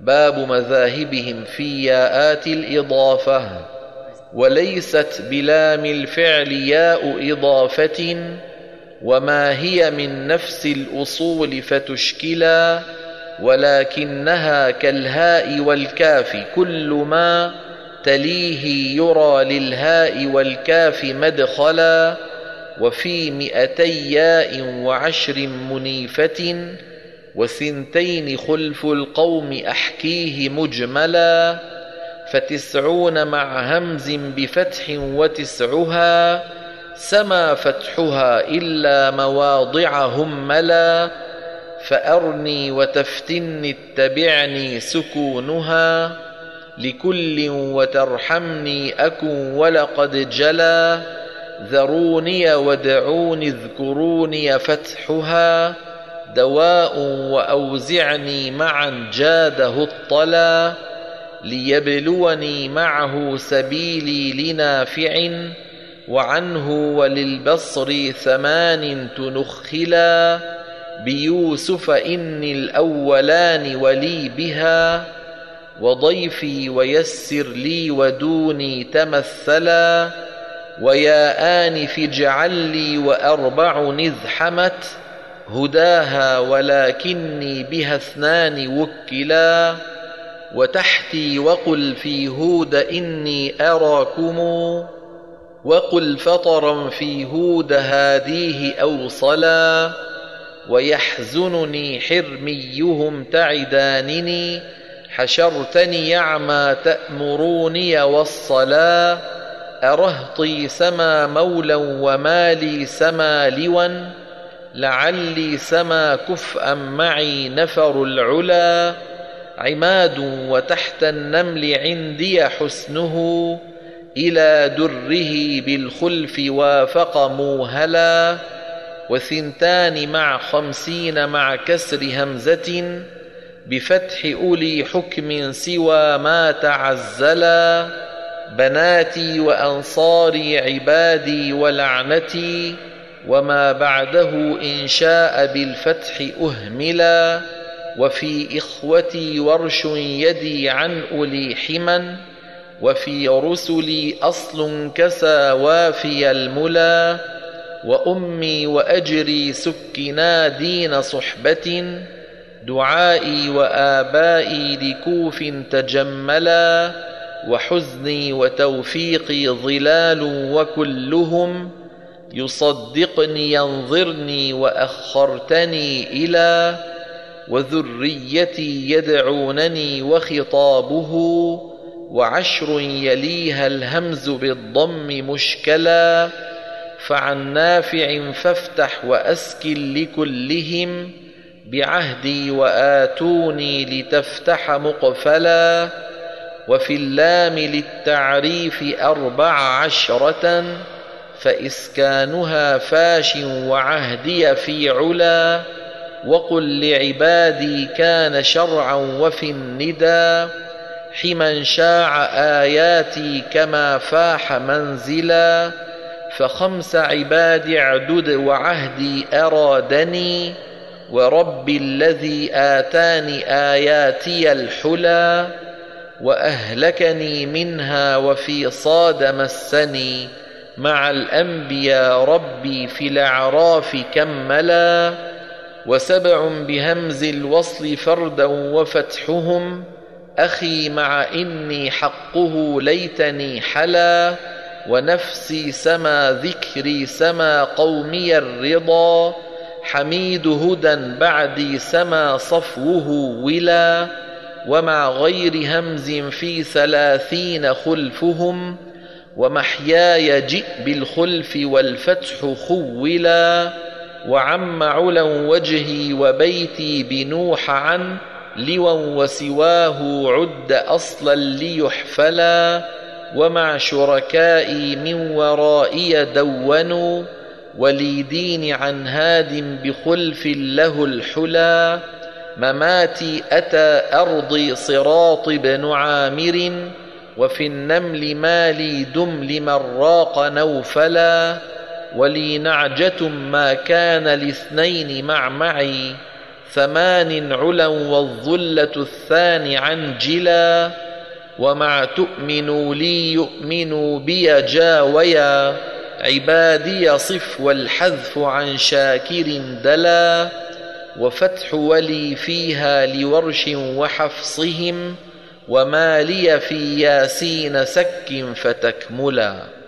باب مذاهبهم في ياءات الإضافة وليست بلام الفعل ياء إضافة وما هي من نفس الأصول فتشكلا ولكنها كالهاء والكاف كل ما تليه يرى للهاء والكاف مدخلا وفي مئتي ياء وعشر منيفة وثنتين خلف القوم أحكيه مجملا فتسعون مع همز بفتح وتسعها سما فتحها إلا مواضع هملا فأرني وتفتني اتبعني سكونها لكل وترحمني أكن ولقد جلا ذروني ودعوني اذكروني فتحها. دواء وأوزعني معا جاده الطلا ليبلوني معه سبيلي لنافع وعنه وللبصر ثمان تنخلا بيوسف إني الأولان ولي بها وضيفي ويسر لي ودوني تمثلا ويا آنف اجعل لي وأربع نذحمت هداها ولكني بها اثنان وكلا وتحتي وقل في هود إني أراكم وقل فطرا في هود هاديه أوصلا ويحزنني حرميهم تعدانني حشرتني يعمى تأمروني والصلاة أرهطي سما مولا ومالي سما لوا لعلي سما كفءا معي نفر العلا عماد وتحت النمل عندي حسنه إلى دره بالخلف وافق موهلا وثنتان مع خمسين مع كسر همزة بفتح أولي حكم سوى ما تعزلا بناتي وأنصاري عبادي ولعنتي وما بعده إن شاء بالفتح أهملا وفي إخوتي ورش يدي عن أولي حما وفي رسلي أصل كسى وافي الملا وأمي وأجري سكنا دين صحبة دعائي وآبائي لكوف تجملا وحزني وتوفيقي ظلال وكلهم يصدقني ينظرني وأخرتني إلى وذريتي يدعونني وخطابه وعشر يليها الهمز بالضم مشكلا فعن نافع فافتح وأسكن لكلهم بعهدي وآتوني لتفتح مقفلا وفي اللام للتعريف أربع عشرة فإسكانها فاش وعهدي في علا وقل لعبادي كان شرعا وفي الندى حما شاع آياتي كما فاح منزلا فخمس عباد اعدد وعهدي أرادني ورب الذي آتاني آياتي الحلى وأهلكني منها وفي صاد مسني مع الأنبياء ربي في الأعراف كملا وسبع بهمز الوصل فردا وفتحهم أخي مع إني حقه ليتني حلا ونفسي سما ذكري سما قومي الرضا حميد هدى بعدي سما صفوه ولا ومع غير همز في ثلاثين خلفهم ومحياي جئ بالخلف والفتح خولا وعم علا وجهي وبيتي بنوح عن لوا وسواه عد أصلا ليحفلا ومع شركائي من ورائي دونوا ولي دين عن هاد بخلف له الحلا مماتي أتى أرضي صراط بن عامر وفي النمل مالي دم لمن راق نوفلا ولي نعجة ما كان لاثنين مع معي ثمان علا والظلة الثاني عنجلا ومع تؤمنوا لي يؤمنوا بي جاويا عبادي صف والحذف عن شاكر دلا وفتح ولي فيها لورش وحفصهم وما لي في ياسين سك فتكملا